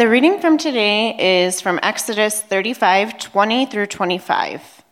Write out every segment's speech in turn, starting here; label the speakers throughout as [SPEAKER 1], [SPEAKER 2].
[SPEAKER 1] The reading from today is from Exodus 35 20 through 25.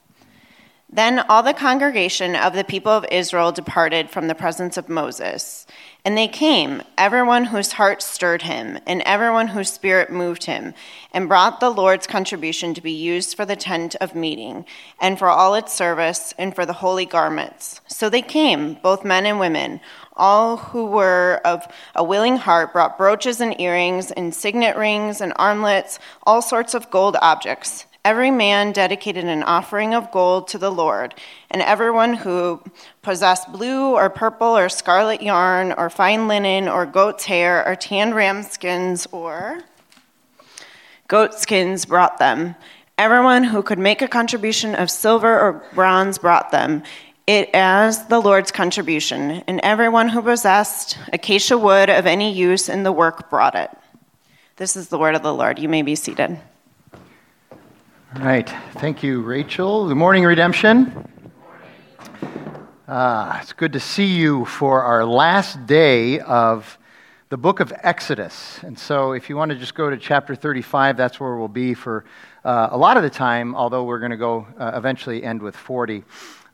[SPEAKER 1] Then all the congregation of the people of Israel departed from the presence of Moses. And they came, everyone whose heart stirred him, and everyone whose spirit moved him, and brought the Lord's contribution to be used for the tent of meeting, and for all its service, and for the holy garments. So they came, both men and women. All who were of a willing heart brought brooches and earrings, and signet rings, and armlets, all sorts of gold objects. Every man dedicated an offering of gold to the Lord, and everyone who possessed blue or purple or scarlet yarn or fine linen or goat's hair or tanned ram skins or goat skins brought them. Everyone who could make a contribution of silver or bronze brought them. It as the Lord's contribution, and everyone who possessed acacia wood of any use in the work brought it. This is the word of the Lord. You may be seated.
[SPEAKER 2] All right. Thank you, Rachel. Good morning, Redemption. Uh, it's good to see you for our last day of the book of Exodus. And so, if you want to just go to chapter 35, that's where we'll be for uh, a lot of the time, although we're going to go uh, eventually end with 40.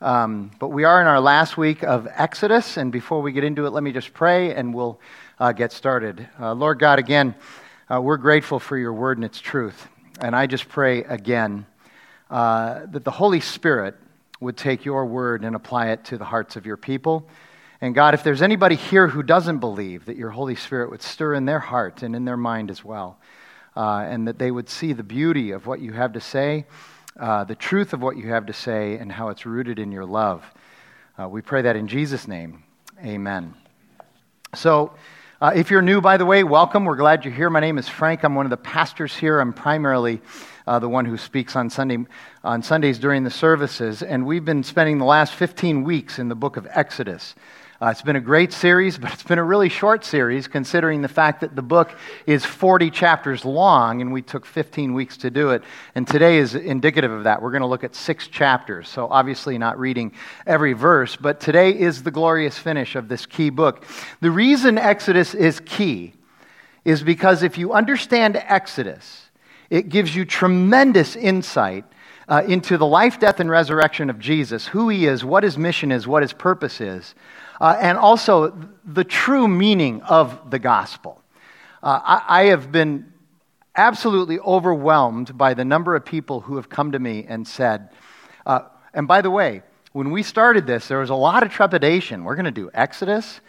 [SPEAKER 2] Um, but we are in our last week of Exodus. And before we get into it, let me just pray and we'll uh, get started. Uh, Lord God, again, uh, we're grateful for your word and its truth. And I just pray again uh, that the Holy Spirit would take your word and apply it to the hearts of your people. And God, if there's anybody here who doesn't believe, that your Holy Spirit would stir in their heart and in their mind as well, uh, and that they would see the beauty of what you have to say, uh, the truth of what you have to say, and how it's rooted in your love. Uh, we pray that in Jesus' name. Amen. So, uh, if you're new, by the way, welcome. We're glad you're here. My name is Frank. I'm one of the pastors here. I'm primarily uh, the one who speaks on, Sunday, on Sundays during the services. And we've been spending the last 15 weeks in the book of Exodus. Uh, it's been a great series, but it's been a really short series considering the fact that the book is 40 chapters long and we took 15 weeks to do it. And today is indicative of that. We're going to look at six chapters, so obviously not reading every verse, but today is the glorious finish of this key book. The reason Exodus is key is because if you understand Exodus, it gives you tremendous insight uh, into the life, death, and resurrection of Jesus, who he is, what his mission is, what his purpose is uh, and also the true meaning of the gospel. Uh, I, I have been absolutely overwhelmed by the number of people who have come to me and said, uh, and by the way, when we started this, there was a lot of trepidation. We're going to do Exodus.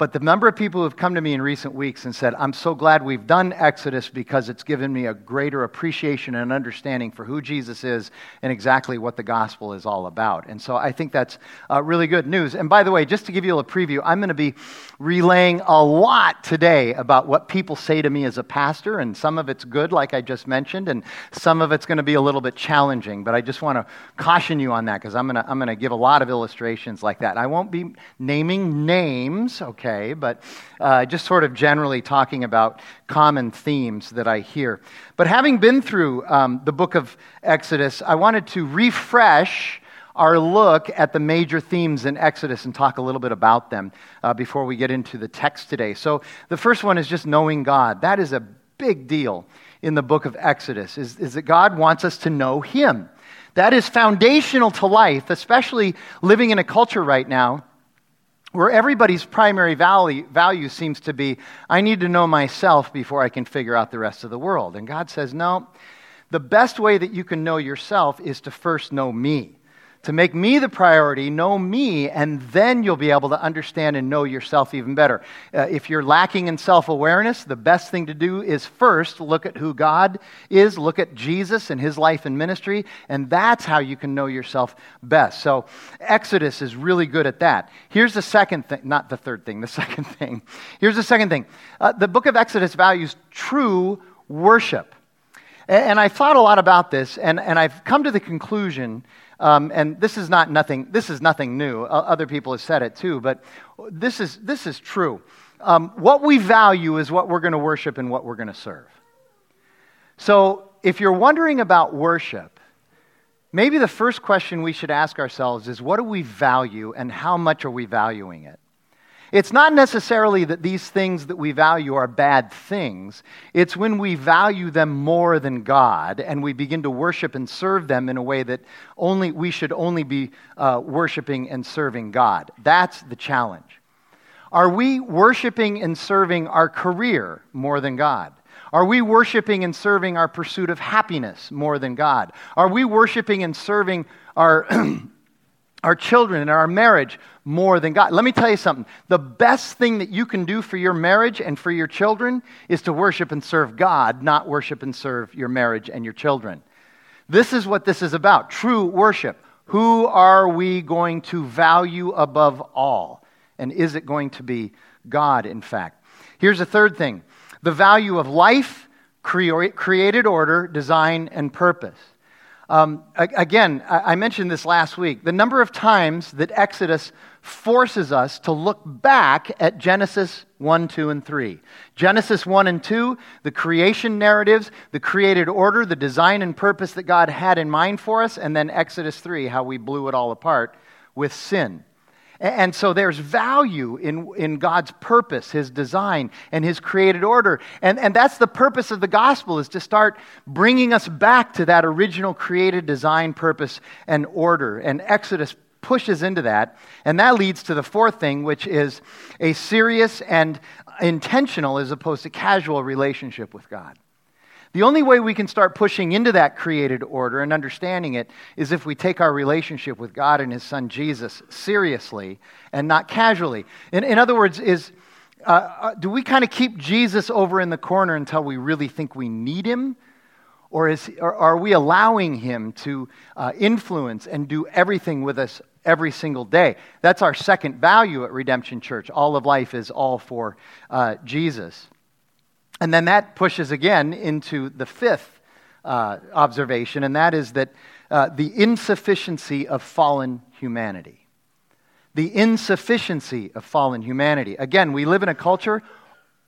[SPEAKER 2] But the number of people who have come to me in recent weeks and said, I'm so glad we've done Exodus because it's given me a greater appreciation and understanding for who Jesus is and exactly what the gospel is all about. And so I think that's uh, really good news. And by the way, just to give you a preview, I'm going to be relaying a lot today about what people say to me as a pastor. And some of it's good, like I just mentioned, and some of it's going to be a little bit challenging. But I just want to caution you on that because I'm going to I'm going to give a lot of illustrations like that. I won't be naming names, okay? Okay, but uh, just sort of generally talking about common themes that I hear. But having been through um, the book of Exodus, I wanted to refresh our look at the major themes in Exodus and talk a little bit about them uh, before we get into the text today. So the first one is just knowing God. That is a big deal in the book of Exodus, is, is that God wants us to know Him. That is foundational to life, especially living in a culture right now where everybody's primary value, value seems to be I need to know myself before I can figure out the rest of the world. And God says, no, the best way that you can know yourself is to first know me to make me the priority, know me, and then you'll be able to understand and know yourself even better. Uh, if you're lacking in self awareness, the best thing to do is first look at who God is, look at Jesus and his life and ministry, and that's how you can know yourself best. So, Exodus is really good at that. Here's the second thing, not the third thing, the second thing. Here's the second thing uh, the book of Exodus values true worship. And, I've thought a lot about this, and, and I've come to the conclusion um, and this is not nothing. This is nothing new. other people have said it too, but this is this is true. Um, what we value is what we're going to worship and what we're going to serve. So, if you're wondering about worship, maybe the first question we should ask ourselves is what do we value and how much are we valuing it? It's not necessarily that these things that we value are bad things. It's when we value them more than God and we begin to worship and serve them in a way that only we should only be uh, worshiping and serving God. That's the challenge. Are we worshiping and serving our career more than God? Are we worshiping and serving our pursuit of happiness more than God? Are we worshiping and serving our our children and our marriage more than God. Let me tell you something. The best thing that you can do for your marriage and for your children is to worship and serve God, not worship and serve your marriage and your children. This is what this is about true worship. Who are we going to value above all? And is it going to be God, in fact? Here's a third thing the value of life, created order, design, and purpose. Um, again, I mentioned this last week. The number of times that Exodus forces us to look back at Genesis 1, 2, and 3. Genesis 1 and 2, the creation narratives, the created order, the design and purpose that God had in mind for us, and then Exodus 3, how we blew it all apart with sin. And so there's value in, in God's purpose, His design, and His created order. And, and that's the purpose of the gospel, is to start bringing us back to that original created design, purpose, and order. And Exodus pushes into that. And that leads to the fourth thing, which is a serious and intentional as opposed to casual relationship with God. The only way we can start pushing into that created order and understanding it is if we take our relationship with God and His Son Jesus seriously and not casually. In, in other words, is uh, uh do we kind of keep Jesus over in the corner until we really think we need Him? Or, is, or are we allowing Him to uh, influence and do everything with us every single day? That's our second value at Redemption Church. All of life is all for uh, Jesus. And then that pushes again into the fifth uh, observation, and that is that uh, the insufficiency of fallen humanity. The insufficiency of fallen humanity. Again, we live in a culture,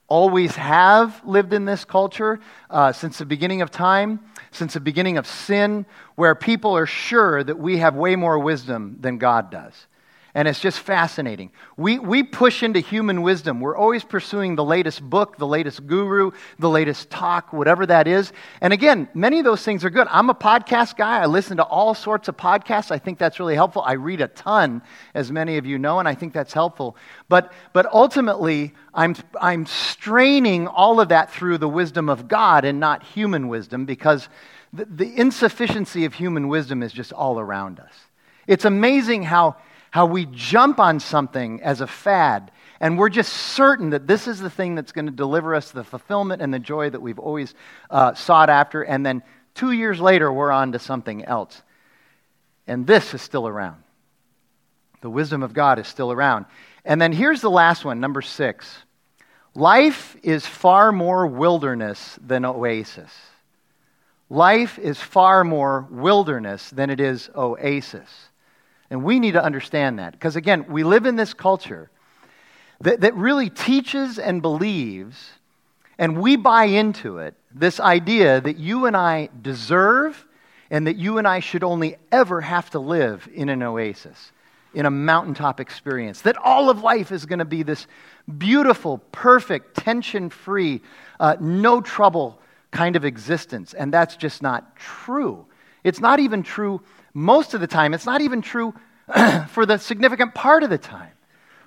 [SPEAKER 2] always have lived in this culture uh, since the beginning of time, since the beginning of sin, where people are sure that we have way more wisdom than God does. And it's just fascinating. We, we push into human wisdom. We're always pursuing the latest book, the latest guru, the latest talk, whatever that is. And again, many of those things are good. I'm a podcast guy. I listen to all sorts of podcasts. I think that's really helpful. I read a ton, as many of you know, and I think that's helpful. But, but ultimately, I'm, I'm straining all of that through the wisdom of God and not human wisdom because the, the insufficiency of human wisdom is just all around us. It's amazing how how we jump on something as a fad and we're just certain that this is the thing that's going to deliver us the fulfillment and the joy that we've always uh, sought after. And then two years later, we're on to something else. And this is still around. The wisdom of God is still around. And then here's the last one, number six. Life is far more wilderness than oasis. Life is far more wilderness than it is oasis. And we need to understand that. Because again, we live in this culture that, that really teaches and believes, and we buy into it, this idea that you and I deserve and that you and I should only ever have to live in an oasis, in a mountaintop experience. That all of life is going to be this beautiful, perfect, tension free, uh, no trouble kind of existence. And that's just not true. It's not even true most of the time, it's not even true for the significant part of the time.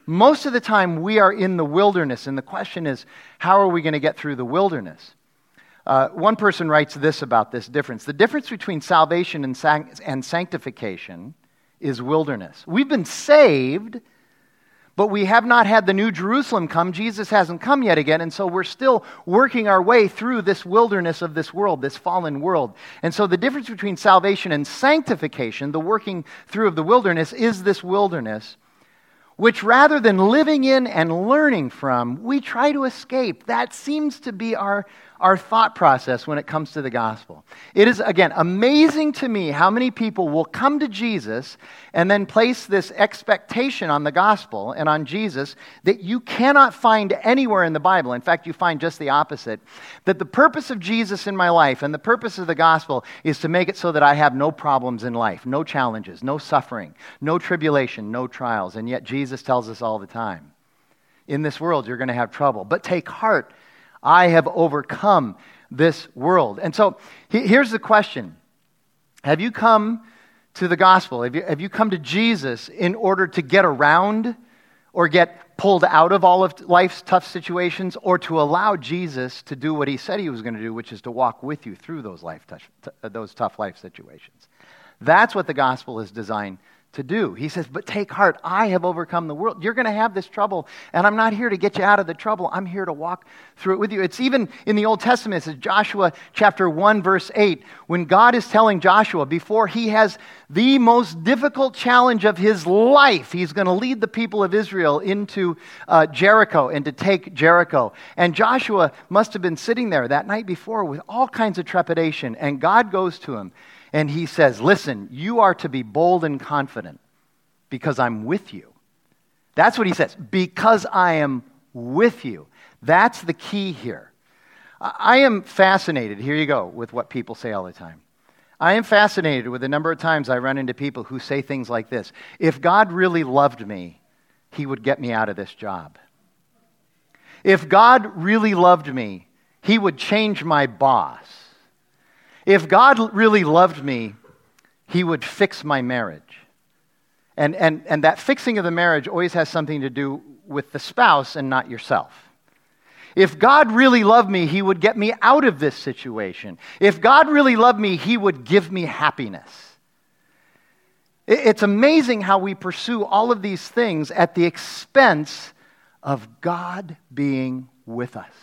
[SPEAKER 2] Most of the time, we are in the wilderness, and the question is, how are we going to get through the wilderness? Uh, one person writes this about this difference The difference between salvation and, and sanctification is wilderness. We've been saved but we have not had the new Jerusalem come. Jesus hasn't come yet again. And so we're still working our way through this wilderness of this world, this fallen world. And so the difference between salvation and sanctification, the working through of the wilderness, is this wilderness which rather than living in and learning from, we try to escape. That seems to be our, our thought process when it comes to the gospel. It is, again, amazing to me how many people will come to Jesus and then place this expectation on the gospel and on Jesus that you cannot find anywhere in the Bible. In fact, you find just the opposite. That the purpose of Jesus in my life and the purpose of the gospel is to make it so that I have no problems in life, no challenges, no suffering, no tribulation, no trials. And yet, Jesus tells us all the time in this world you're going to have trouble. But take heart, I have overcome this world. And so here's the question Have you come to the gospel? Have you, have you come to Jesus in order to get around or get pulled out of all of life's tough situations or to allow Jesus to do what he said he was going to do, which is to walk with you through those, life those tough life situations? That's what the gospel is designed to do. He says, But take heart, I have overcome the world. You're going to have this trouble, and I'm not here to get you out of the trouble. I'm here to walk through it with you. It's even in the Old Testament, it's Joshua chapter 1, verse 8, when God is telling Joshua before he has the most difficult challenge of his life, he's going to lead the people of Israel into uh, Jericho and to take Jericho. And Joshua must have been sitting there that night before with all kinds of trepidation, and God goes to him and he says, Listen, you are to be bold and confident because I'm with you. That's what he says, because I am with you. That's the key here. I am fascinated, here you go, with what people say all the time. I am fascinated with the number of times I run into people who say things like this If God really loved me, he would get me out of this job. If God really loved me, he would change my boss. If God really loved me, he would fix my marriage. And, and, and that fixing of the marriage always has something to do with the spouse and not yourself. If God really loved me, he would get me out of this situation. If God really loved me, he would give me happiness. It's amazing how we pursue all of these things at the expense of God being with us.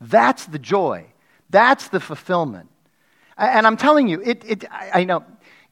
[SPEAKER 2] That's the joy. That's the fulfillment. And I'm telling you, it, it, I, know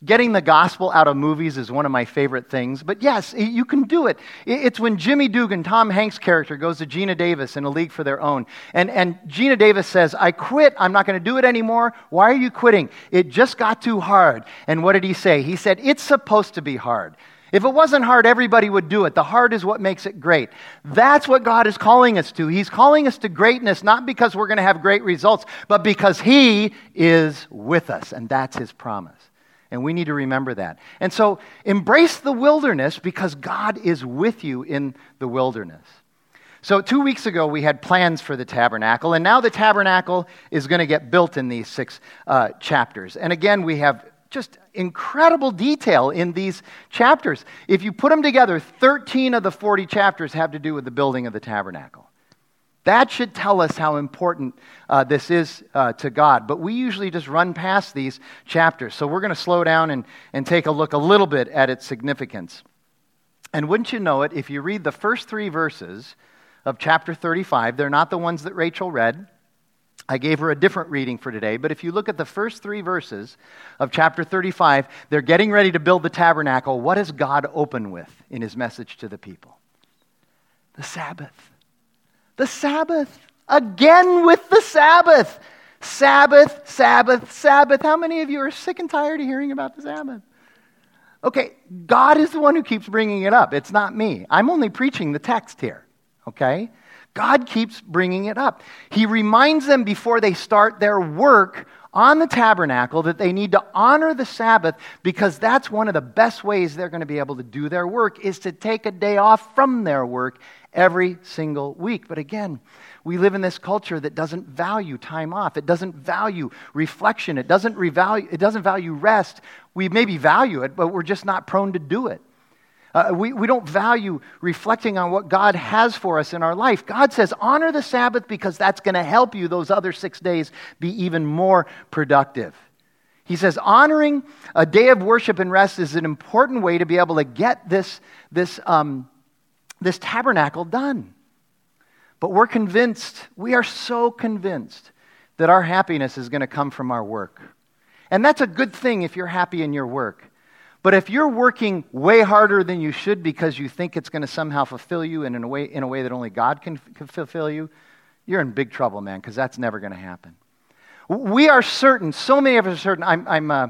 [SPEAKER 2] getting the gospel out of movies is one of my favorite things, but yes, you can do it. It's when Jimmy Dugan, Tom Hanks' character, goes to Geena Davis in A League for Their Own. And, and Geena Davis says, I quit. I'm not going to do it anymore. Why are you quitting? It just got too hard. And what did he say? He said, It's supposed to be hard. If it wasn't hard, everybody would do it. The hard is what makes it great. That's what God is calling us to. He's calling us to greatness, not because we're going to have great results, but because He is with us. And that's His promise. And we need to remember that. And so embrace the wilderness because God is with you in the wilderness. So, two weeks ago, we had plans for the tabernacle, and now the tabernacle is going to get built in these six uh, chapters. And again, we have just incredible detail in these chapters. If you put them together, 13 of the 40 chapters have to do with the building of the tabernacle. That should tell us how important uh, this is uh, to God. But we usually just run past these chapters. So we're going to slow down and, and take a look a little bit at its significance. And wouldn't you know it, if you read the first three verses of chapter 35, they're not the ones that Rachel read. I gave her a different reading for today, but if you look at the first three verses of chapter 35, they're getting ready to build the tabernacle. What does God open with in his message to the people? The Sabbath. The Sabbath. Again with the Sabbath. Sabbath, Sabbath, Sabbath. How many of you are sick and tired of hearing about the Sabbath? Okay, God is the one who keeps bringing it up. It's not me. I'm only preaching the text here, okay? God keeps bringing it up. He reminds them before they start their work on the tabernacle that they need to honor the Sabbath because that's one of the best ways they're going to be able to do their work is to take a day off from their work every single week. But again, we live in this culture that doesn't value time off. It doesn't value reflection. It doesn't, revalue, it doesn't value rest. We maybe value it, but we're just not prone to do it. Uh, we, we don't value reflecting on what God has for us in our life. God says, honor the Sabbath because that's going to help you those other six days be even more productive. He says, honoring a day of worship and rest is an important way to be able to get this, this, um, this tabernacle done. But we're convinced, we are so convinced that our happiness is going to come from our work. And that's a good thing if you're happy in your work. But if you're working way harder than you should because you think it's going to somehow fulfill you in a way, in a way that only God can, can fulfill you, you're in big trouble, man, because that's never going to happen. We are certain, so many of us are certain. I'm, I'm uh,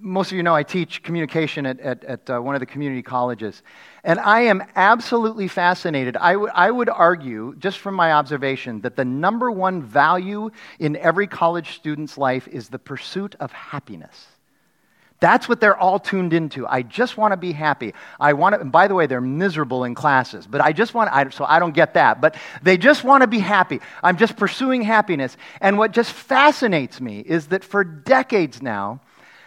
[SPEAKER 2] most of you know I teach communication at, at, at uh, one of the community colleges. And I am absolutely fascinated. I, w- I would argue, just from my observation, that the number one value in every college student's life is the pursuit of happiness. That's what they're all tuned into. I just want to be happy. I want to, and by the way, they're miserable in classes, but I just want, I, so I don't get that. But they just want to be happy. I'm just pursuing happiness. And what just fascinates me is that for decades now,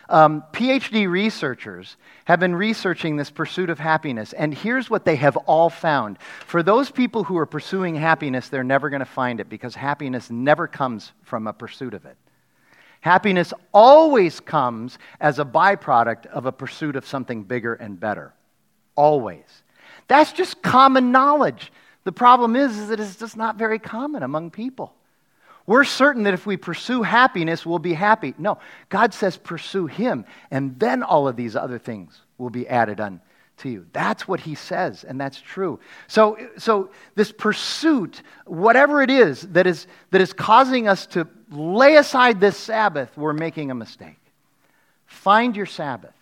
[SPEAKER 2] um, PhD researchers have been researching this pursuit of happiness, and here's what they have all found. For those people who are pursuing happiness, they're never going to find it because happiness never comes from a pursuit of it. Happiness always comes as a byproduct of a pursuit of something bigger and better. Always. That's just common knowledge. The problem is, is that it's just not very common among people. We're certain that if we pursue happiness, we'll be happy. No, God says pursue Him, and then all of these other things will be added unto you. That's what He says, and that's true. So, so this pursuit, whatever it is that is, that is causing us to lay aside this Sabbath, we're making a mistake. Find your Sabbath.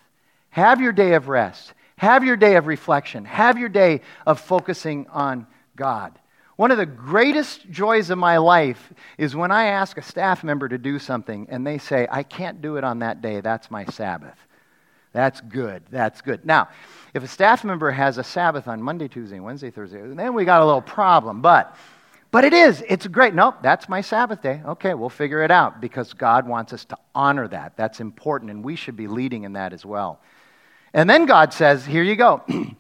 [SPEAKER 2] Have your day of rest. Have your day of reflection. Have your day of focusing on God. One of the greatest joys of my life is when I ask a staff member to do something and they say, I can't do it on that day. That's my Sabbath. That's good. That's good. Now, if a staff member has a Sabbath on Monday, Tuesday, Wednesday, Thursday, then we got a little problem. But but it is. It's great. Nope, that's my Sabbath day. Okay, we'll figure it out because God wants us to honor that. That's important, and we should be leading in that as well. And then God says, Here you go.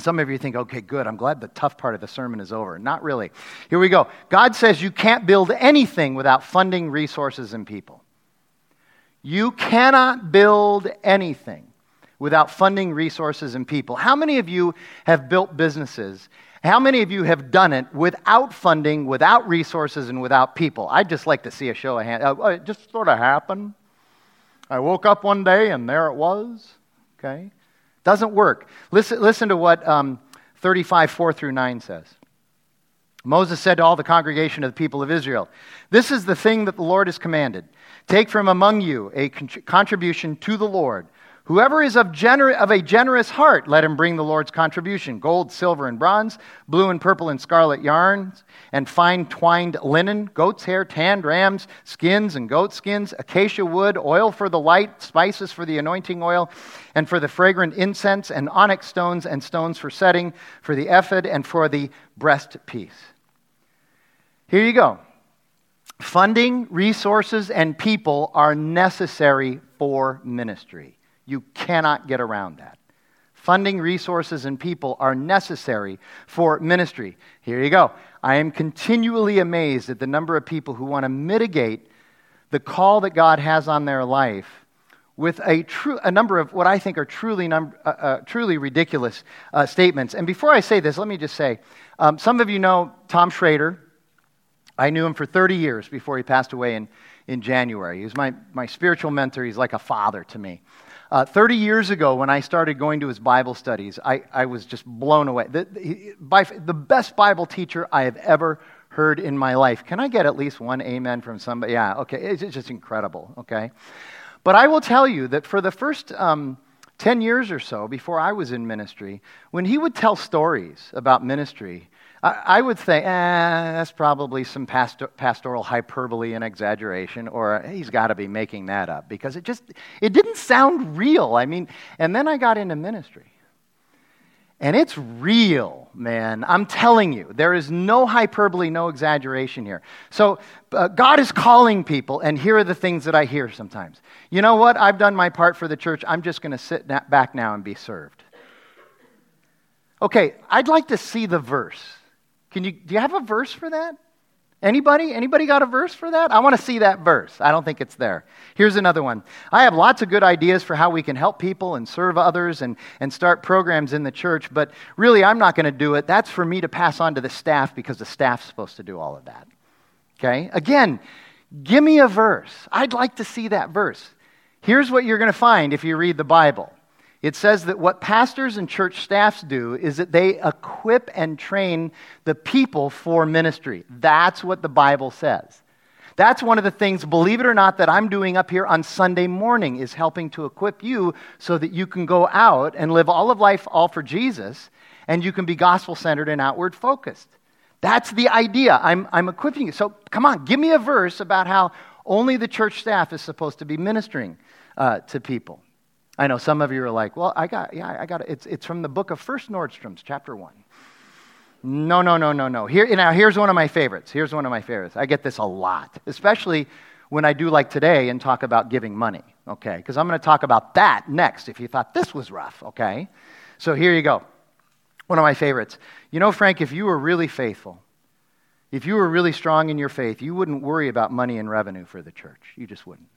[SPEAKER 2] Some of you think, okay, good. I'm glad the tough part of the sermon is over. Not really. Here we go. God says you can't build anything without funding, resources, and people. You cannot build anything without funding, resources, and people. How many of you have built businesses how many of you have done it without funding, without resources, and without people? I'd just like to see a show of hands. Uh, it just sort of happened. I woke up one day and there it was. Okay? Doesn't work. Listen, listen to what um, 35, 4 through 9 says. Moses said to all the congregation of the people of Israel, This is the thing that the Lord has commanded. Take from among you a contribution to the Lord Whoever is of, gener- of, a generous heart, let him bring the Lord's contribution gold, silver, and bronze, blue and purple and scarlet yarns, and fine twined linen, goat's hair, tanned rams, skins and goat skins, acacia wood, oil for the light, spices for the anointing oil, and for the fragrant incense, and onyx stones and stones for setting, for the ephod, and for the breastpiece. Here you go. Funding, resources, and people are necessary for ministry. You cannot get around that. Funding, resources, and people are necessary for ministry. Here you go. I am continually amazed at the number of people who want to mitigate the call that God has on their life with a, true, a number of what I think are truly, num- uh, uh, truly ridiculous uh, statements. And before I say this, let me just say um, some of you know Tom Schrader. I knew him for 30 years before he passed away in, in January. He was my, my spiritual mentor. He's like a father to me. Uh, 30 years ago, when I started going to his Bible studies, I, I was just blown away. The, the, by, the best Bible teacher I have ever heard in my life. Can I get at least one amen from somebody? Yeah, okay. It's, just incredible, okay? But I will tell you that for the first um, 10 years or so before I was in ministry, when he would tell stories about ministry, I, would say, eh, that's probably some pastor, pastoral hyperbole and exaggeration, or he's got to be making that up because it just it didn't sound real. I mean, and then I got into ministry. And it's real, man. I'm telling you, there is no hyperbole, no exaggeration here. So, uh, God is calling people, and here are the things that I hear sometimes. You know what? I've done my part for the church. I'm just going to sit back now and be served. Okay, I'd like to see the verse. Can you, do you have a verse for that? Anybody? Anybody got a verse for that? I want to see that verse. I don't think it's there. Here's another one. I have lots of good ideas for how we can help people and serve others and, and start programs in the church, but really I'm not going to do it. That's for me to pass on to the staff because the staff's supposed to do all of that. Okay? Again, give me a verse. I'd like to see that verse. Here's what you're going to find if you read the Bible it says that what pastors and church staffs do is that they equip and train the people for ministry. That's what the Bible says. That's one of the things, believe it or not, that I'm doing up here on Sunday morning is helping to equip you so that you can go out and live all of life all for Jesus and you can be gospel centered and outward focused. That's the idea. I'm, I'm equipping you. So come on, give me a verse about how only the church staff is supposed to be ministering uh, to people. I know some of you are like, well, I got, yeah, I got it. It's, it's from the book of First Nordstrom's, chapter 1. No, no, no, no, no. Here, now, here's one of my favorites. Here's one of my favorites. I get this a lot, especially when I do like today and talk about giving money, okay? Because I'm going to talk about that next if you thought this was rough, okay? So here you go. One of my favorites. You know, Frank, if you were really faithful, if you were really strong in your faith, you wouldn't worry about money and revenue for the church. You just wouldn't.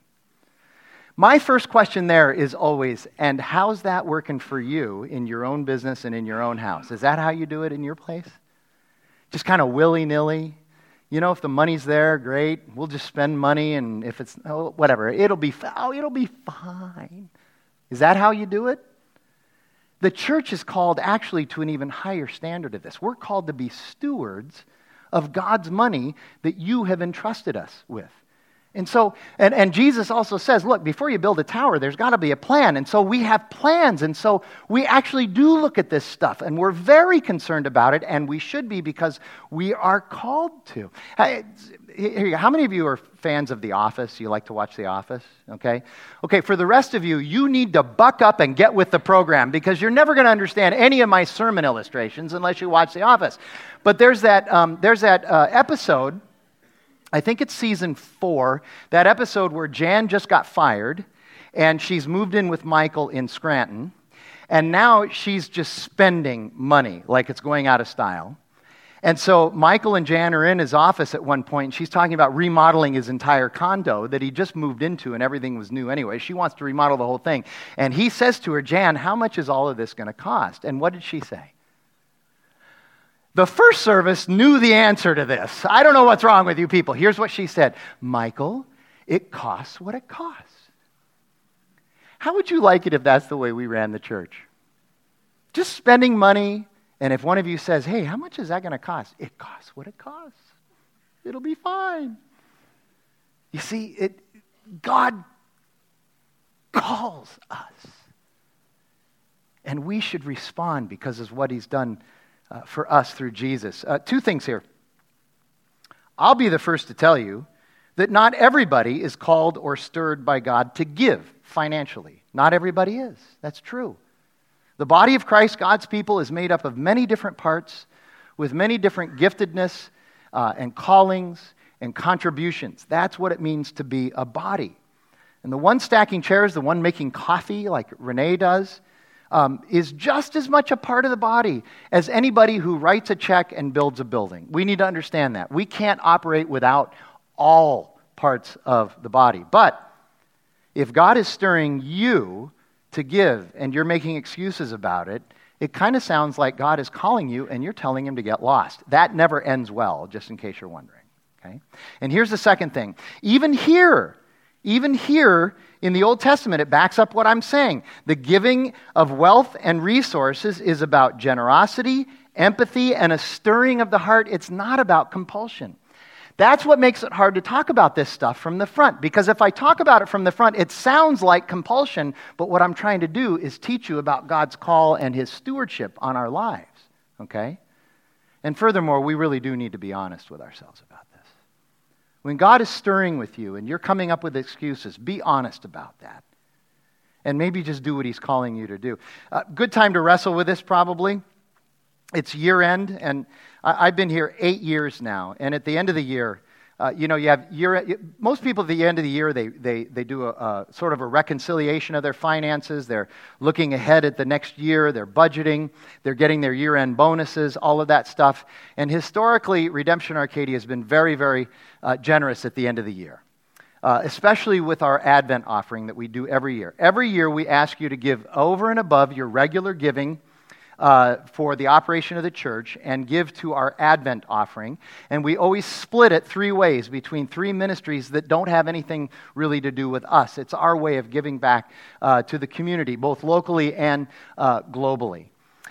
[SPEAKER 2] My first question there is always, and how's that working for you in your own business and in your own house? Is that how you do it in your place? Just kind of willy nilly? You know, if the money's there, great. We'll just spend money, and if it's, oh, whatever, it'll be, oh, it'll be fine. Is that how you do it? The church is called actually to an even higher standard of this. We're called to be stewards of God's money that you have entrusted us with. And so, and, and Jesus also says, look, before you build a tower, there's got to be a plan. And so we have plans. And so we actually do look at this stuff. And we're very concerned about it. And we should be because we are called to. How many of you are fans of The Office? You like to watch The Office? Okay. Okay, for the rest of you, you need to buck up and get with the program because you're never going to understand any of my sermon illustrations unless you watch The Office. But there's that, um, there's that uh, episode I think it's season four, that episode where Jan just got fired and she's moved in with Michael in Scranton. And now she's just spending money like it's going out of style. And so Michael and Jan are in his office at one point, and she's talking about remodeling his entire condo that he just moved into, and everything was new anyway. She wants to remodel the whole thing. And he says to her, Jan, how much is all of this going to cost? And what did she say? The first service knew the answer to this. I don't know what's wrong with you people. Here's what she said Michael, it costs what it costs. How would you like it if that's the way we ran the church? Just spending money, and if one of you says, hey, how much is that going to cost? It costs what it costs. It'll be fine. You see, it, God calls us. And we should respond because of what He's done uh, for us through Jesus. Uh, two things here. I'll be the first to tell you that not everybody is called or stirred by God to give financially. Not everybody is. That's true. The body of Christ, God's people, is made up of many different parts with many different giftedness uh, and callings and contributions. That's what it means to be a body. And the one stacking chairs, the one making coffee like Renee does, um, is just as much a part of the body as anybody who writes a check and builds a building. We need to understand that. We can't operate without all parts of the body. But if God is stirring you to give and you're making excuses about it, it kind of sounds like God is calling you and you're telling him to get lost. That never ends well, just in case you're wondering. Okay? And here's the second thing. Even here, even here in the Old Testament, it backs up what I'm saying. The giving of wealth and resources is about generosity, empathy, and a stirring of the heart. It's not about compulsion. That's what makes it hard to talk about this stuff from the front. Because if I talk about it from the front, it sounds like compulsion, but what I'm trying to do is teach you about God's call and His stewardship on our lives. Okay? And furthermore, we really do need to be honest with ourselves when God is stirring with you and you're coming up with excuses, be honest about that. And maybe just do what He's calling you to do. Uh, good time to wrestle with this, probably. It's year end, and I, I've been here eight years now. And at the end of the year, uh, you know, you have year, most people at the end of the year, they, they, they do a, a, sort of a reconciliation of their finances. They're looking ahead at the next year. They're budgeting. They're getting their year end bonuses, all of that stuff. And historically, Redemption Arcadia has been very, very uh, generous at the end of the year. Uh, especially with our Advent offering that we do every year. Every year, we ask you to give over and above your regular giving uh, for the operation of the church and give to our Advent offering. And we always split it three ways between three ministries that don't have anything really to do with us. It's our way of giving back uh, to the community, both locally and uh, globally.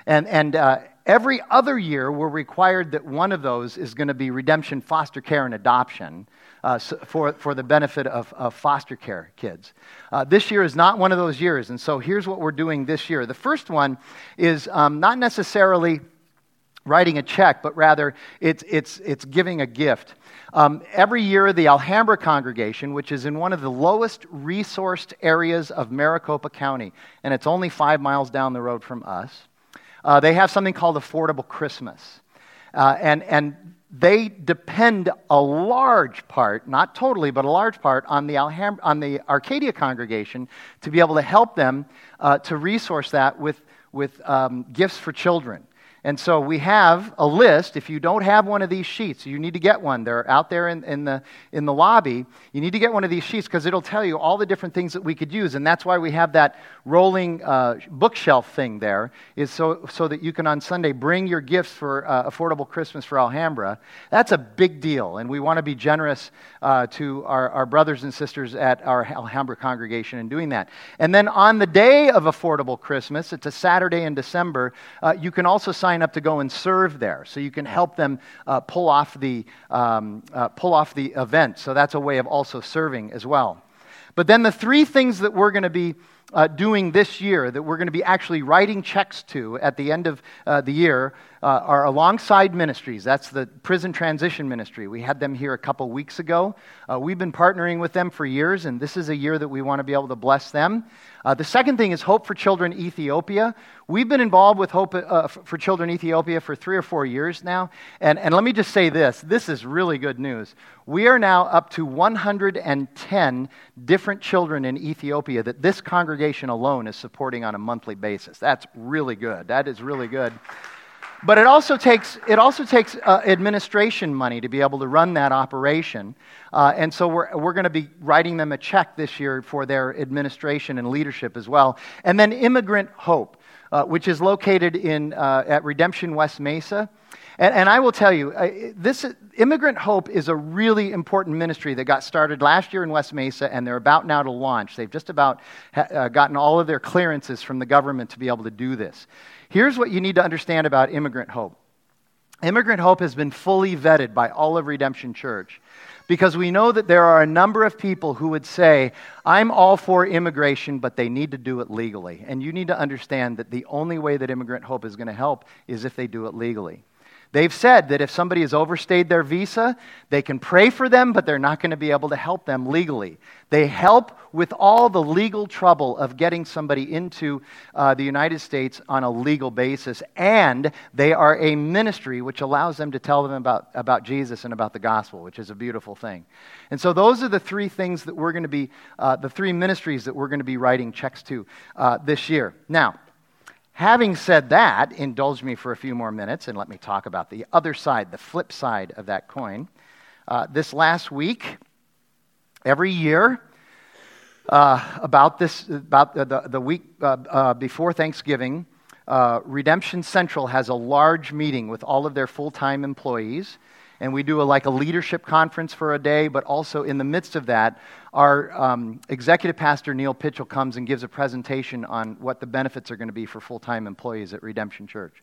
[SPEAKER 2] And, and uh, every other year, we're required that one of those is going to be redemption, foster care, and adoption uh, for, for the benefit of, of foster care kids. Uh, this year is not one of those years, and so here's what we're doing this year. The first one is um, not necessarily writing a check, but rather it's, it's, it's giving a gift. Um, every year, the Alhambra congregation, which is in one of the lowest resourced areas of Maricopa County, and it's only five miles down the road from us, uh, they have something called Affordable Christmas. Uh, and, and they depend a large part, not totally, but a large part, on the, Alhambra, on the Arcadia congregation to be able to help them uh, to resource that with, with um, gifts for children. And so we have a list. If you don't have one of these sheets, you need to get one. They're out there in, in, the, in the lobby. You need to get one of these sheets because it'll tell you all the different things that we could use. And that's why we have that rolling uh, bookshelf thing there, is so, so that you can on Sunday bring your gifts for uh, Affordable Christmas for Alhambra. That's a big deal. And we want to be generous uh, to our, our brothers and sisters at our Alhambra congregation in doing that. And then on the day of Affordable Christmas, it's a Saturday in December, uh, you can also sign sign up to go and serve there. So you can help them uh, pull, off the, um, uh, pull off the event. So that's a way of also serving as well. But then the three things that we're going to be uh, doing this year, that we're going to be actually writing checks to at the end of uh, the year, uh, are alongside ministries. That's the prison transition ministry. We had them here a couple weeks ago. Uh, we've been partnering with them for years, and this is a year that we want to be able to bless them. Uh, the second thing is Hope for Children Ethiopia. We've been involved with Hope uh, for Children Ethiopia for three or four years now. And, and let me just say this this is really good news. We are now up to 110 different children in Ethiopia that this congregation alone is supporting on a monthly basis. That's really good. That is really good. But it also takes, it also takes uh, administration money to be able to run that operation. Uh, and so we're, we're going to be writing them a check this year for their administration and leadership as well. And then Immigrant Hope, uh, which is located in, uh, at Redemption West Mesa. And, and, I will tell you, this Immigrant Hope is a really important ministry that got started last year in West Mesa, and they're about now to launch. They've just about ha- uh, gotten all of their clearances from the government to be able to do this. Here's what you need to understand about Immigrant Hope Immigrant Hope has been fully vetted by all of Redemption Church because we know that there are a number of people who would say, I'm all for immigration, but they need to do it legally. And you need to understand that the only way that Immigrant Hope is going to help is if they do it legally. They've said that if somebody has overstayed their visa, they can pray for them, but they're not going to be able to help them legally. They help with all the legal trouble of getting somebody into uh, the United States on a legal basis, and they are a ministry which allows them to tell them about, about Jesus and about the gospel, which is a beautiful thing. And so, those are the three things that we're going to be, uh, the three ministries that we're going to be writing checks to uh, this year. Now, Having said that, indulge me for a few more minutes and let me talk about the other side, the flip side of that coin. Uh, this last week, every year, uh, about this, about the, the, week uh, uh before Thanksgiving, uh, Redemption Central has a large meeting with all of their full time employees and we do a, like a leadership conference for a day, but also in the midst of that, our um, executive pastor, Neil Pitchell, comes and gives a presentation on what the benefits are going to be for full time employees at Redemption Church.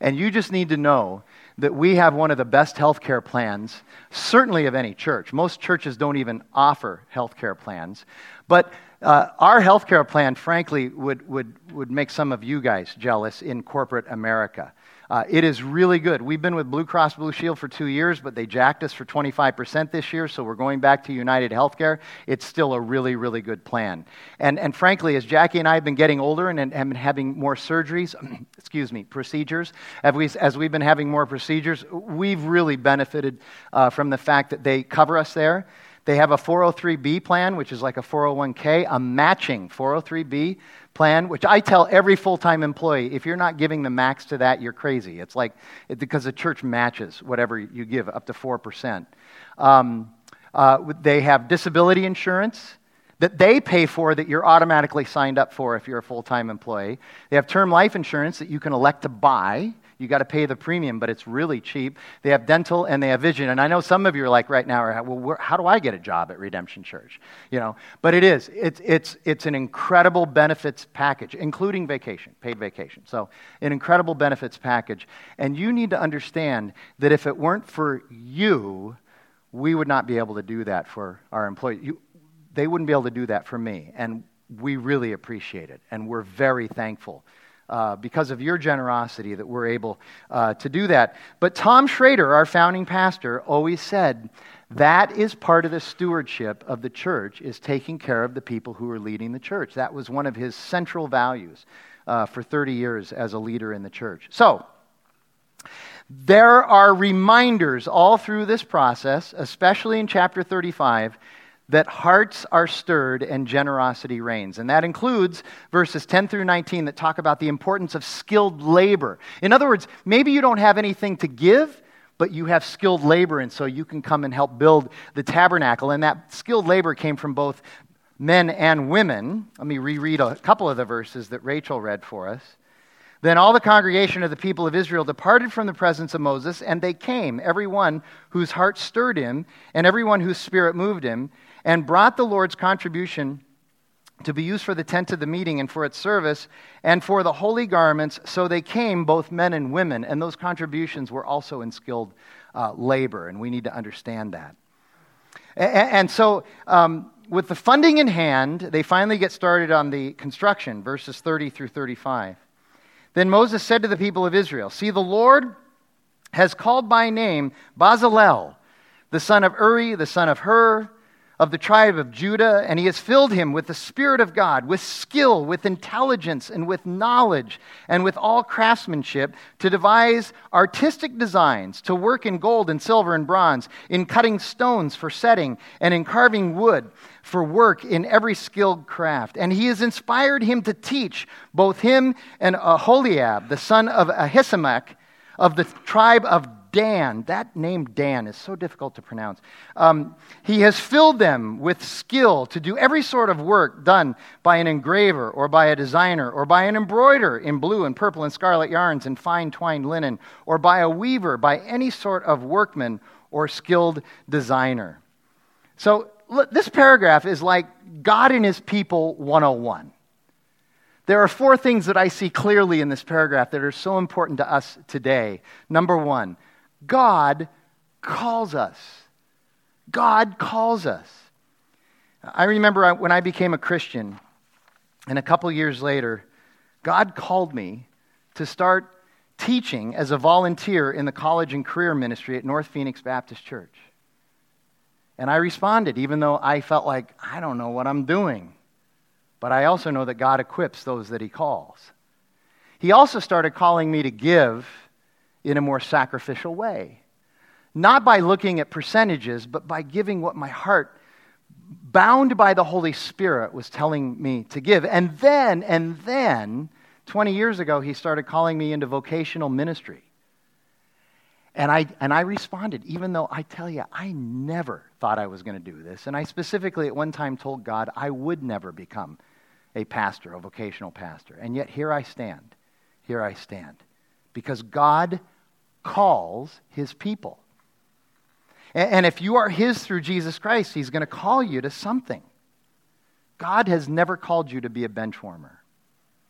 [SPEAKER 2] And you just need to know that we have one of the best health care plans, certainly of any church. Most churches don't even offer health care plans. But uh, our health care plan, frankly, would, would, would make some of you guys jealous in corporate America. Uh, it is really good. We've been with Blue Cross Blue Shield for two years, but they jacked us for 25% this year, so we're going back to United Healthcare. It's still a really, really good plan. And, and frankly, as Jackie and I have been getting older and, and have been having more surgeries, excuse me, procedures, as, we, as we've been having more procedures, we've really benefited uh, from the fact that they cover us there. They have a 403B plan, which is like a 401k, a matching 403B plan, which I tell every full time employee if you're not giving the max to that, you're crazy. It's like, it, because the church matches whatever you give, up to 4%. Um, uh, they have disability insurance that they pay for that you're automatically signed up for if you're a full time employee. They have term life insurance that you can elect to buy you got to pay the premium, but it's really cheap. They have dental and they have vision. And I know some of you are like right now, are, well, where, how do I get a job at Redemption Church? You know, but it is. It's, it's, it's an incredible benefits package, including vacation, paid vacation. So an incredible benefits package. And you need to understand that if it weren't for you, we would not be able to do that for our employees. You, they wouldn't be able to do that for me. And we really appreciate it. And we're very thankful uh, because of your generosity that we're able uh, to do that. But Tom Schrader, our founding pastor, always said that is part of the stewardship of the church is taking care of the people who are leading the church. That was one of his central values uh, for 30 years as a leader in the church. So, there are reminders all through this process, especially in chapter 35, that hearts are stirred and generosity reigns. And that includes verses 10 through 19 that talk about the importance of skilled labor. In other words, maybe you don't have anything to give, but you have skilled labor, and so you can come and help build the tabernacle. And that skilled labor came from both men and women. Let me reread a couple of the verses that Rachel read for us. Then all the congregation of the people of Israel departed from the presence of Moses, and they came, every one whose heart stirred him, and every one whose spirit moved him and brought the Lord's contribution to be used for the tent of the meeting and for its service and for the holy garments. So they came, both men and women, and those contributions were also in skilled uh, labor, and we need to understand that. And, so, um, with the funding in hand, they finally get started on the construction, verses 30 through 35. Then Moses said to the people of Israel, See, the Lord has called by name Bezalel, the son of Uri, the son of Hur, of the tribe of Judah, and he has filled him with the Spirit of God, with skill, with intelligence, and with knowledge, and with all craftsmanship, to devise artistic designs, to work in gold and silver and bronze, in cutting stones for setting, and in carving wood for work in every skilled craft. And he has inspired him to teach both him and Aholiab, the son of Ahisamach, of the tribe of Dan. That name Dan is so difficult to pronounce. Um, he has filled them with skill to do every sort of work done by an engraver or by a designer or by an embroiderer in blue and purple and scarlet yarns and fine twined linen or by a weaver, by any sort of workman or skilled designer. So look, this paragraph is like God and his people 101. There are four things that I see clearly in this paragraph that are so important to us today. Number one, God calls us. God calls us. I remember when I became a Christian, and a couple years later, God called me to start teaching as a volunteer in the college and career ministry at North Phoenix Baptist Church. And I responded, even though I felt like, I don't know what I'm doing. But I also know that God equips those that He calls. He also started calling me to give in a more sacrificial way. Not by looking at percentages, but by giving what my heart, bound by the Holy Spirit, was telling me to give. And then, and then, 20 years ago, he started calling me into vocational ministry. And I, and I responded, even though I tell you, I never thought I was going to do this. And I specifically at one time told God I would never become a pastor, a vocational pastor. And yet here I stand. Here I stand. Because God calls his people. And if you are his through Jesus Christ, he's going to call you to something. God has never called you to be a bench warmer.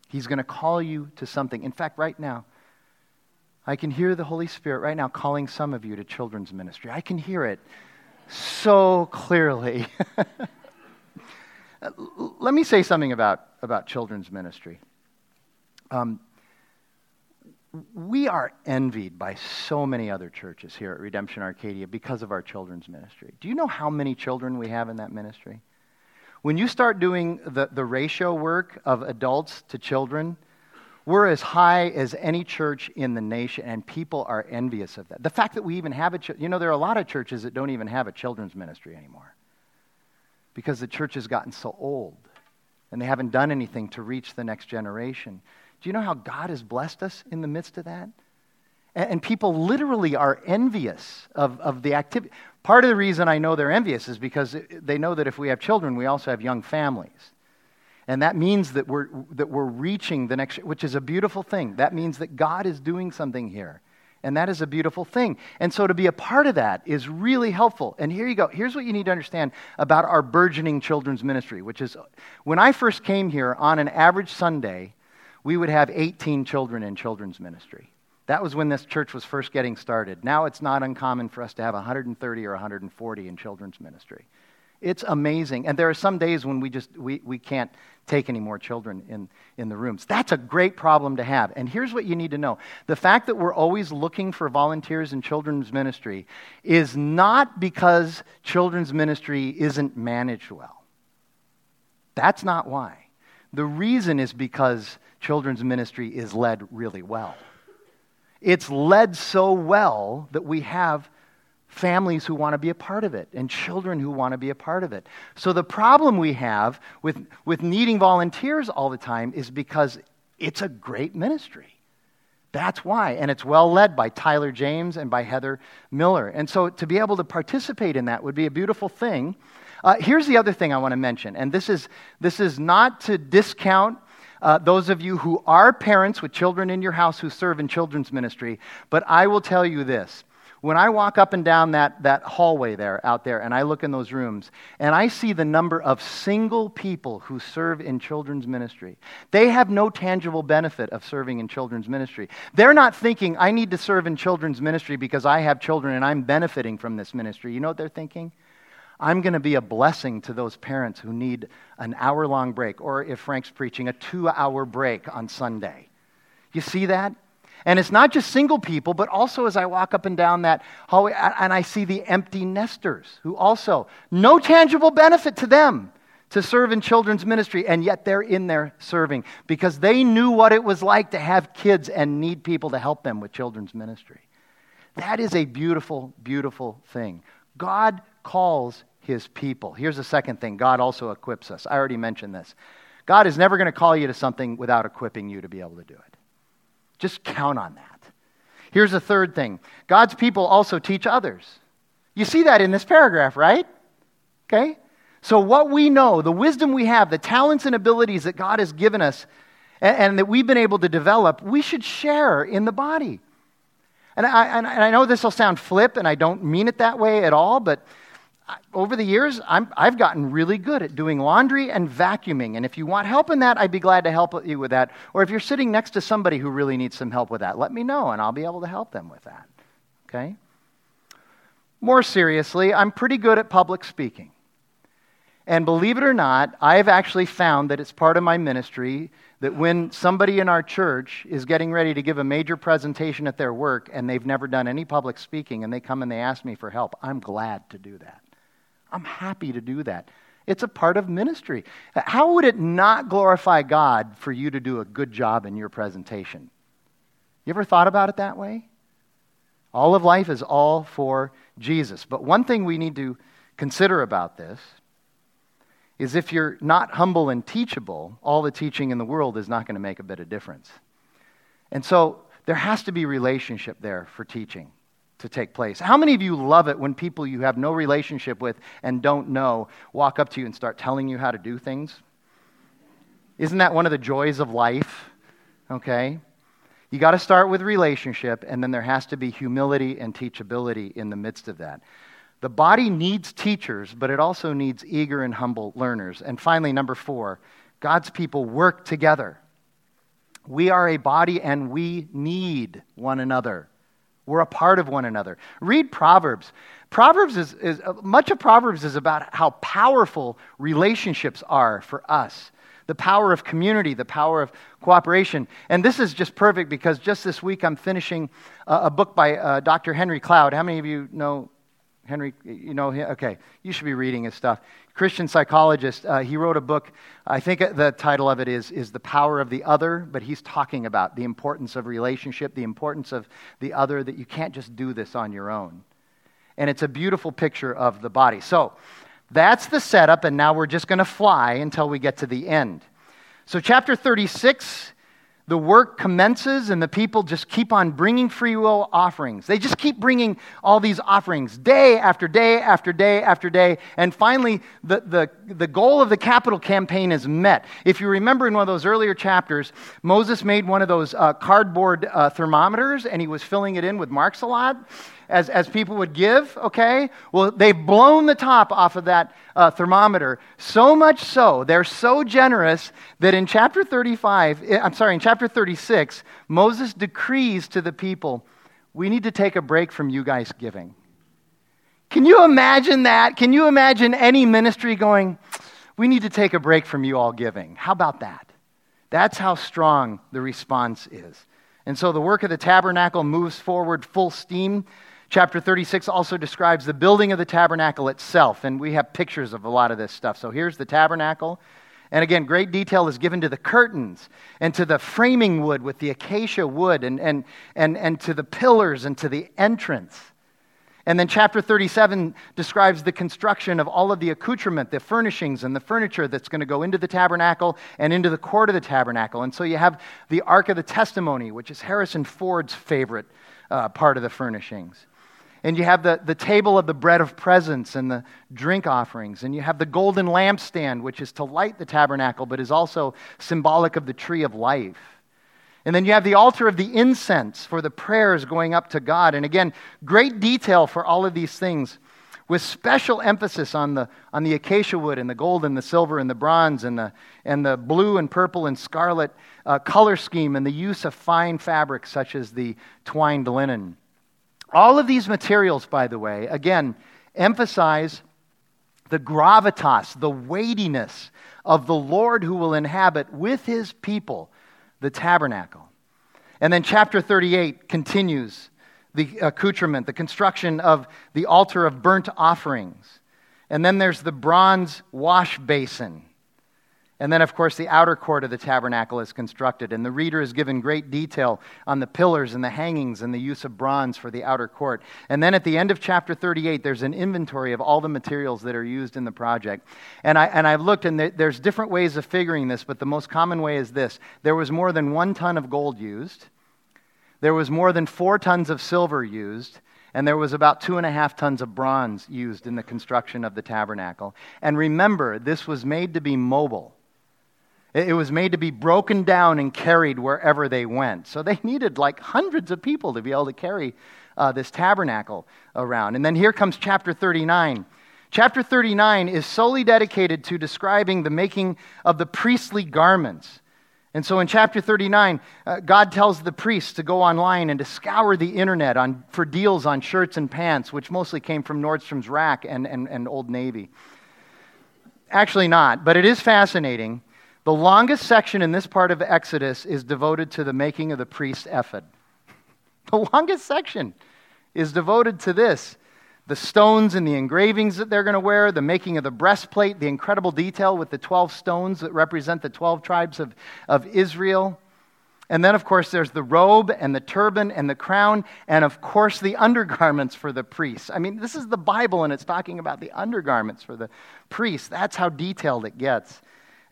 [SPEAKER 2] He's going to call you to something. In fact, right now, I can hear the Holy Spirit right now calling some of you to children's ministry. I can hear it so clearly. Let me say something about, about children's ministry. Um, we are envied by so many other churches here at Redemption Arcadia because of our children's ministry. Do you know how many children we have in that ministry? When you start doing the, the ratio work of adults to children, we're as high as any church in the nation, and people are envious of that. The fact that we even have a, you know, there are a lot of churches that don't even have a children's ministry anymore because the church has gotten so old and they haven't done anything to reach the next generation. Do you know how God has blessed us in the midst of that? And, and people literally are envious of, of the activity. Part of the reason I know they're envious is because they know that if we have children, we also have young families. And that means that we're, that we're reaching the next, which is a beautiful thing. That means that God is doing something here. And that is a beautiful thing. And so to be a part of that is really helpful. And here you go. Here's what you need to understand about our burgeoning children's ministry, which is when I first came here on an average Sunday, we would have 18 children in children's ministry. That was when this church was first getting started. Now it's not uncommon for us to have 130 or 140 in children's ministry. It's amazing. And there are some days when we just we, we can't take any more children in, in the rooms. That's a great problem to have. And here's what you need to know the fact that we're always looking for volunteers in children's ministry is not because children's ministry isn't managed well. That's not why. The reason is because children's ministry is led really well. It's led so well that we have families who want to be a part of it and children who want to be a part of it. So the problem we have with, with needing volunteers all the time is because it's a great ministry. That's why. And it's well led by Tyler James and by Heather Miller. And so to be able to participate in that would be a beautiful thing. Uh, here's the other thing I want to mention, and this is, this is not to discount uh, those of you who are parents with children in your house who serve in children's ministry, but I will tell you this when I walk up and down that, that hallway there, out there, and I look in those rooms, and I see the number of single people who serve in children's ministry, they have no tangible benefit of serving in children's ministry. They're not thinking, I need to serve in children's ministry because I have children and I'm benefiting from this ministry. You know what they're thinking? I'm going to be a blessing to those parents who need an hour long break, or if Frank's preaching, a two hour break on Sunday. You see that? And it's not just single people, but also as I walk up and down that hallway and I see the empty nesters who also, no tangible benefit to them to serve in children's ministry, and yet they're in there serving because they knew what it was like to have kids and need people to help them with children's ministry. That is a beautiful, beautiful thing. God calls his people. Here's the second thing God also equips us. I already mentioned this. God is never going to call you to something without equipping you to be able to do it. Just count on that. Here's the third thing God's people also teach others. You see that in this paragraph, right? Okay? So, what we know, the wisdom we have, the talents and abilities that God has given us and, and that we've been able to develop, we should share in the body. And I, and I know this will sound flip, and I don't mean it that way at all, but over the years, i have gotten really good at doing laundry and vacuuming. And if you want help in that, I'd be glad to help you with that. Or if you're sitting next to somebody who really needs some help with that, let me know and I'll be able to help them with that. Okay? More seriously, I'm pretty good at public speaking. And believe it or not, I've actually found that it's part of my ministry that when somebody in our church is getting ready to give a major presentation at their work and they've never done any public speaking and they come and they ask me for help, I'm glad to do that. I'm happy to do that. It's a part of ministry. How would it not glorify God for you to do a good job in your presentation? You ever thought about it that way? All of life is all for Jesus. But one thing we need to consider about this is if you're not humble and teachable, all the teaching in the world is not going to make a bit of difference. And so there has to be relationship there for teaching to take place. How many of you love it when people you have no relationship with and don't know walk up to you and start telling you how to do things? Isn't that one of the joys of life? Okay? You got to start with relationship, and then there has to be humility and teachability in the midst of that. The body needs teachers, but it also needs eager and humble learners. And finally, number four, God's people work together. We are a body and we need one another. We're a part of one another. Read Proverbs. Proverbs is, is much of Proverbs is about how powerful relationships are for us. The power of community, the power of cooperation. And this is just perfect because just this week I'm finishing a, a book by uh, Dr. Henry Cloud. How many of you know Henry, you know? Okay, you should be reading his stuff. Christian psychologist. Uh, he wrote a book. I think the title of it is, is The Power of the Other, but he's talking about the importance of relationship, the importance of the other, that you can't just do this on your own. And it's a beautiful picture of the body. So that's the setup, and now we're just going to fly until we get to the end. So, chapter 36 the work commences and the people just keep on bringing free will offerings. They just keep bringing all these offerings day after day after day after day. And finally, the, the, the goal of the capital campaign is met. If you remember in one of those earlier chapters, Moses made one of those uh, cardboard uh, thermometers and he was filling it in with Marks-A-Lot as, as people would give, okay? Well, they've blown the top off of that uh, thermometer. So much so, they're so generous that in chapter 35, eh, I'm sorry, in chapter 36, Moses decrees to the people, we need to take a break from you guys giving. Can you imagine that? Can you imagine any ministry going, we need to take a break from you all giving? How about that? That's how strong the response is. And so the work of the tabernacle moves forward full steam. Chapter 36 also describes the building of the tabernacle itself, and we have pictures of a lot of this stuff. So here's the tabernacle. And again, great detail is given to the curtains and to the framing wood with the acacia wood and, and, and, and to the pillars and to the entrance. And then chapter 37 describes the construction of all of the accoutrement, the furnishings, and the furniture that's going to go into the tabernacle and into the court of the tabernacle. And so you have the Ark of the Testimony, which is Harrison Ford's favorite uh, part of the furnishings. And you have the, the table of the bread of presence and the drink offerings. And you have the golden lampstand, which is to light the tabernacle, but is also symbolic of the tree of life. And then you have the altar of the incense for the prayers going up to God. And again, great detail for all of these things with special emphasis on the, on the acacia wood and the gold and the silver and the bronze and the, and the blue and purple and scarlet uh, color scheme and the use of fine fabrics such as the twined linen. All of these materials, by the way, again, emphasize the gravitas, the weightiness of the Lord who will inhabit with his people the tabernacle. And then chapter 38 continues the accoutrement, the construction of the altar of burnt offerings. And then there's the bronze wash basin. And then, of course, the outer court of the tabernacle is constructed, and the reader is given great detail on the pillars and the hangings and the use of bronze for the outer court. And then at the end of chapter 38, there's an inventory of all the materials that are used in the project. And, I, and I've looked, and there's different ways of figuring this, but the most common way is this there was more than one ton of gold used, there was more than four tons of silver used, and there was about two and a half tons of bronze used in the construction of the tabernacle. And remember, this was made to be mobile. It was made to be broken down and carried wherever they went. So they needed like hundreds of people to be able to carry uh, this tabernacle around. And then here comes chapter 39. Chapter 39 is solely dedicated to describing the making of the priestly garments. And so in chapter 39, uh, God tells the priests to go online and to scour the internet on, for deals on shirts and pants, which mostly came from Nordstrom's Rack and, and, and Old Navy. Actually, not, but it is fascinating the longest section in this part of Exodus is devoted to the making of the priest's ephod. The longest section is devoted to this the stones and the engravings that they're going to wear, the making of the breastplate, the incredible detail with the 12 stones that represent the 12 tribes of, of Israel. And then, of course, there's the robe and the turban and the crown, and of course, the undergarments for the priests. I mean, this is the Bible, and it's talking about the undergarments for the priests. That's how detailed it gets.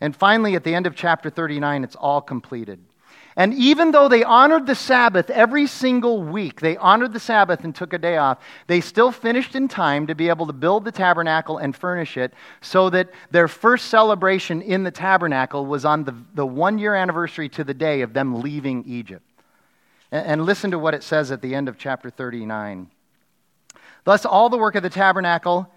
[SPEAKER 2] And finally, at the end of chapter 39, it's all completed. And even though they honored the Sabbath every single week, they honored the Sabbath and took a day off, they still finished in time to be able to build the tabernacle and furnish it so that their first celebration in the tabernacle was on the, the one year anniversary to the day of them leaving Egypt. And, and listen to what it says at the end of chapter 39. Thus, all the work of the tabernacle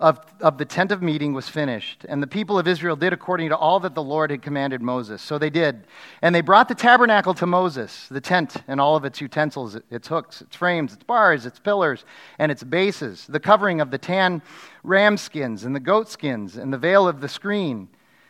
[SPEAKER 2] of, of the tent of meeting was finished. And the people of Israel did according to all that the Lord had commanded Moses. So they did. And they brought the tabernacle to Moses, the tent and all of its utensils, its hooks, its frames, its bars, its pillars, and its bases, the covering of the tan ram skins and the goat skins, and the veil of the screen.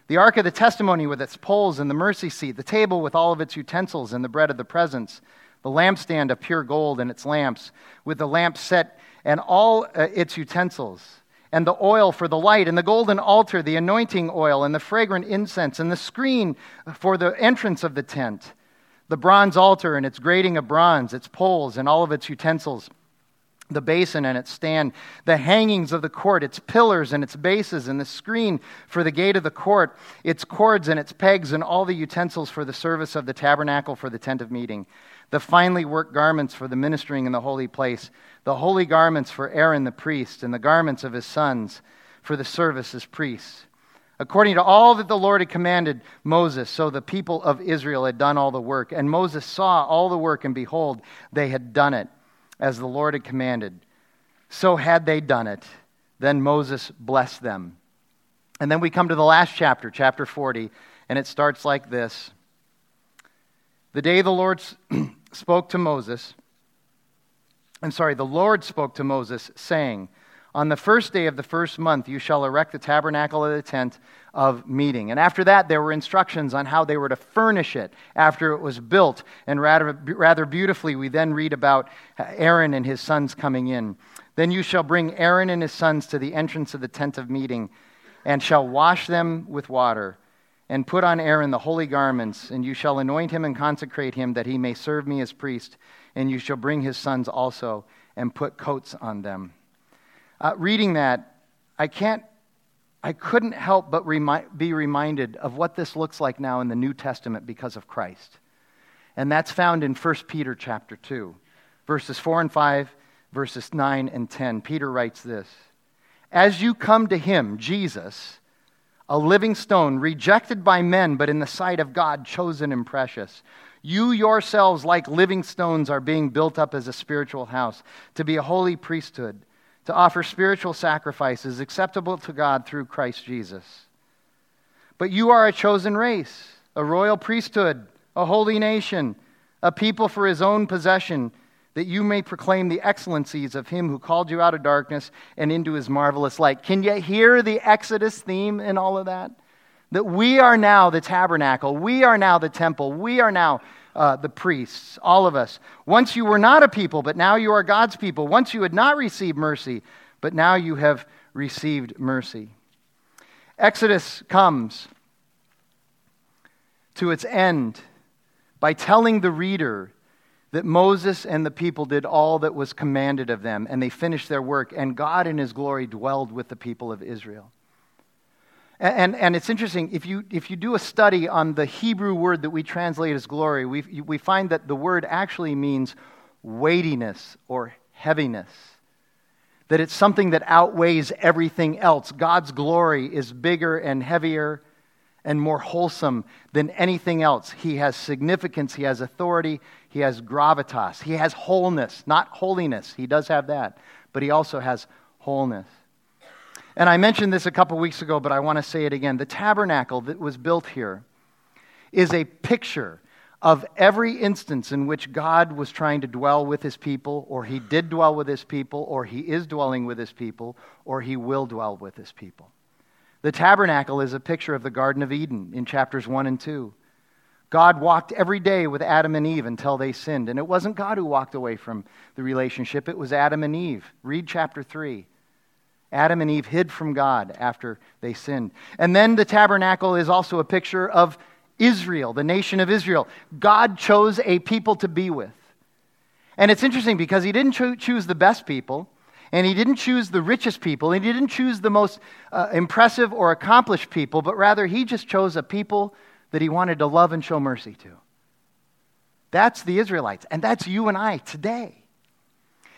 [SPEAKER 2] The ark of the testimony with its poles and the mercy seat, the table with all of its utensils and the bread of the presence, the lampstand of pure gold and its lamps, with the lamp set and all uh, its utensils and the oil for the light, and the golden altar, the anointing oil, and the fragrant incense, and the screen for the entrance of the tent, the bronze altar and its grating of bronze, its poles, and all of its utensils, the basin and its stand, the hangings of the court, its pillars and its bases, and the screen for the gate of the court, its cords and its pegs, and all the utensils for the service of the tabernacle for the tent of meeting the finely worked garments for the ministering in the holy place, the holy garments for Aaron the priest, and the garments of his sons for the service as priests. According to all that the Lord had commanded Moses, so the people of Israel had done all the work. And Moses saw all the work, and behold, they had done it as the Lord had commanded. So had they done it. Then Moses blessed them. And then we come to the last chapter, chapter 40, and it starts like this The day the Lord spoke to Moses, I'm sorry, the Lord spoke to Moses, saying, On the first day of the first month, you shall erect the tabernacle of the tent of meeting. And after that, there were instructions on how they were to furnish it after it was built. And rather, rather beautifully, we then read about Aaron and his sons coming in. Then you shall bring Aaron and his sons to the entrance of the tent of meeting, and shall wash them with water, and put on Aaron the holy garments, and you shall anoint him and consecrate him, that he may serve me as priest. And you shall bring his sons also, and put coats on them. Uh, reading that, I can't, I couldn't help but remi- be reminded of what this looks like now in the New Testament because of Christ. And that's found in 1 Peter chapter 2, verses 4 and 5, verses 9 and 10. Peter writes this As you come to him, Jesus, a living stone, rejected by men, but in the sight of God, chosen and precious. You yourselves, like living stones, are being built up as a spiritual house, to be a holy priesthood to offer spiritual sacrifices acceptable to God through Christ Jesus. But you are a chosen race, a royal priesthood, a holy nation, a people for his own possession, that you may proclaim the excellencies of him who called you out of darkness and into his marvelous light. Can you hear the Exodus theme in all of that? That we are now the tabernacle, we are now the temple, we are now uh, the priests, all of us. Once you were not a people, but now you are God's people. Once you had not received mercy, but now you have received mercy. Exodus comes to its end by telling the reader that Moses and the people did all that was commanded of them, and they finished their work, and God in his glory dwelled with the people of Israel. And, and it's interesting, if you, if you do a study on the Hebrew word that we translate as glory, we, we find that the word actually means weightiness or heaviness. That it's something that outweighs everything else. God's glory is bigger and heavier and more wholesome than anything else. He has significance, he has authority, he has gravitas, he has wholeness, not holiness. He does have that, but he also has wholeness. And I mentioned this a couple weeks ago, but I want to say it again. The tabernacle that was built here is a picture of every instance in which God was trying to dwell with his people, or he did dwell with his people, or he is dwelling with his people, or he will dwell with his people. The tabernacle is a picture of the Garden of Eden in chapters 1 and 2. God walked every day with Adam and Eve until they sinned. And it wasn't God who walked away from the relationship, it was Adam and Eve. Read chapter 3. Adam and Eve hid from God after they sinned. And then the tabernacle is also a picture of Israel, the nation of Israel. God chose a people to be with. And it's interesting because he didn't cho- choose the best people, and he didn't choose the richest people, and he didn't choose the most uh, impressive or accomplished people, but rather he just chose a people that he wanted to love and show mercy to. That's the Israelites, and that's you and I today.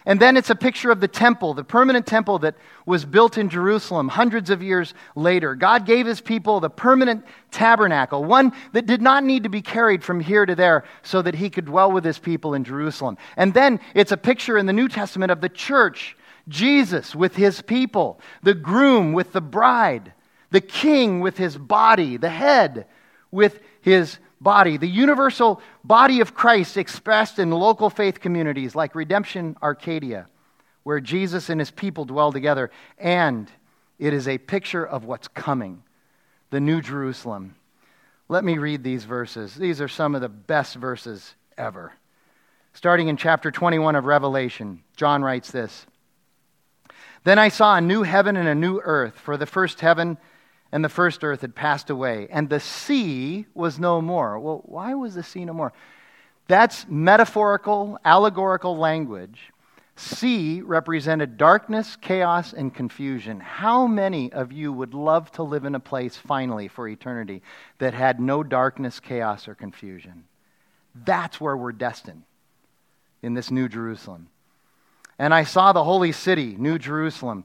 [SPEAKER 2] And then it's a picture of the temple, the permanent temple that was built in Jerusalem hundreds of years later. God gave his people the permanent tabernacle, one that did not need to be carried from here to there so that he could dwell with his people in Jerusalem. And then it's a picture in the New Testament of the church, Jesus with his people, the groom with the bride, the king with his body, the head with his body, the universal body of Christ expressed in local faith communities like Redemption Arcadia, where Jesus and his people dwell together. And it is a picture of what's coming the New Jerusalem. Let me read these verses. These are some of the best verses ever. Starting in chapter 21 of Revelation, John writes this Then I saw a new heaven and a new earth, for the first heaven and the first earth had passed away, and the sea was no more. Well, why was the sea no more? That's metaphorical, allegorical language. Sea represented darkness, chaos, and confusion. How many of you would love to live in a place finally for eternity that had no darkness, chaos, or confusion? That's where we're destined in this New Jerusalem. And I saw the holy city, New Jerusalem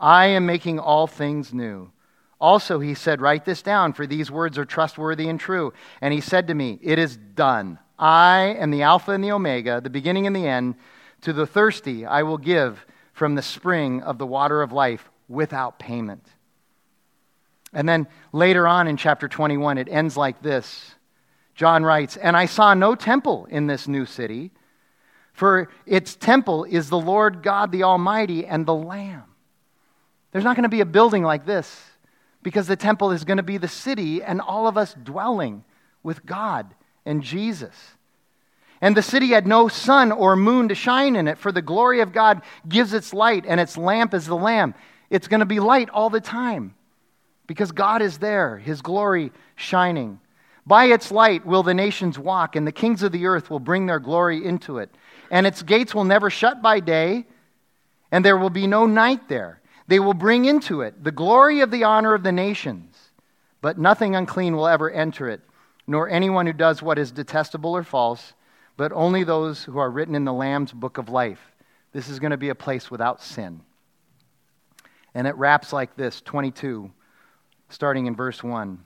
[SPEAKER 2] I am making all things new. Also, he said, Write this down, for these words are trustworthy and true. And he said to me, It is done. I am the Alpha and the Omega, the beginning and the end. To the thirsty, I will give from the spring of the water of life without payment. And then later on in chapter 21, it ends like this John writes, And I saw no temple in this new city, for its temple is the Lord God the Almighty and the Lamb. There's not going to be a building like this because the temple is going to be the city and all of us dwelling with God and Jesus. And the city had no sun or moon to shine in it, for the glory of God gives its light, and its lamp is the Lamb. It's going to be light all the time because God is there, His glory shining. By its light will the nations walk, and the kings of the earth will bring their glory into it. And its gates will never shut by day, and there will be no night there. They will bring into it the glory of the honor of the nations, but nothing unclean will ever enter it, nor anyone who does what is detestable or false, but only those who are written in the Lamb's book of life. This is going to be a place without sin. And it wraps like this 22, starting in verse 1.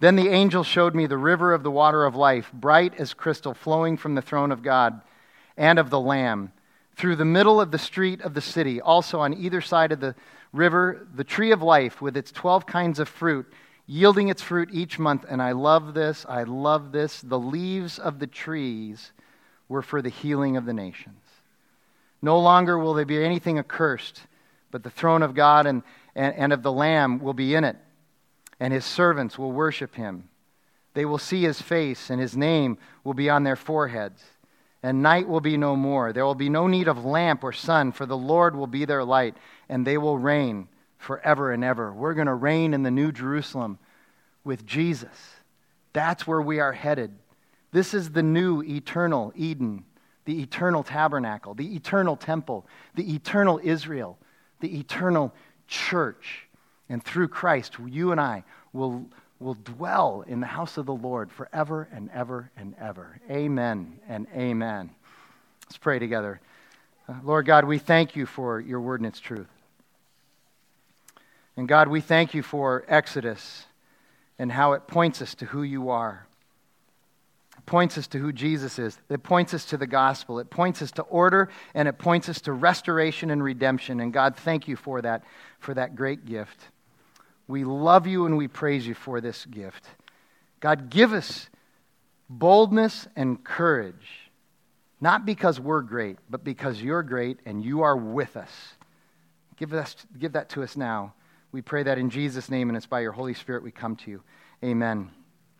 [SPEAKER 2] Then the angel showed me the river of the water of life, bright as crystal, flowing from the throne of God and of the Lamb through the middle of the street of the city. Also, on either side of the river, the tree of life with its 12 kinds of fruit, yielding its fruit each month. And I love this. I love this. The leaves of the trees were for the healing of the nations. No longer will there be anything accursed, but the throne of God and, and, and of the Lamb will be in it, and his servants will worship him. They will see his face, and his name will be on their foreheads and night will be no more. There will be no need of lamp or sun, for the Lord will be their light, and they will reign forever and ever. We're going to reign in the New Jerusalem with Jesus. That's where we are headed. This is the new eternal Eden, the eternal tabernacle, the eternal temple, the eternal Israel, the eternal church. And through Christ, you and I will will dwell in the house of the Lord forever and ever and ever. Amen and amen. Let's pray together. Uh, Lord God, we thank you for your word and its truth. And God, we thank you for Exodus and how it points us to who you are. It points us to who Jesus is. It points us to the gospel. It points us to order and it points us to restoration and redemption. And God, thank you for that, for that great gift. We love you and we praise you for this gift. God, give us boldness and courage, not because we're great, but because you're great and you are with us. Give, us, give that to us now. We pray that in Jesus' name, and it's by your Holy Spirit we come to you. Amen.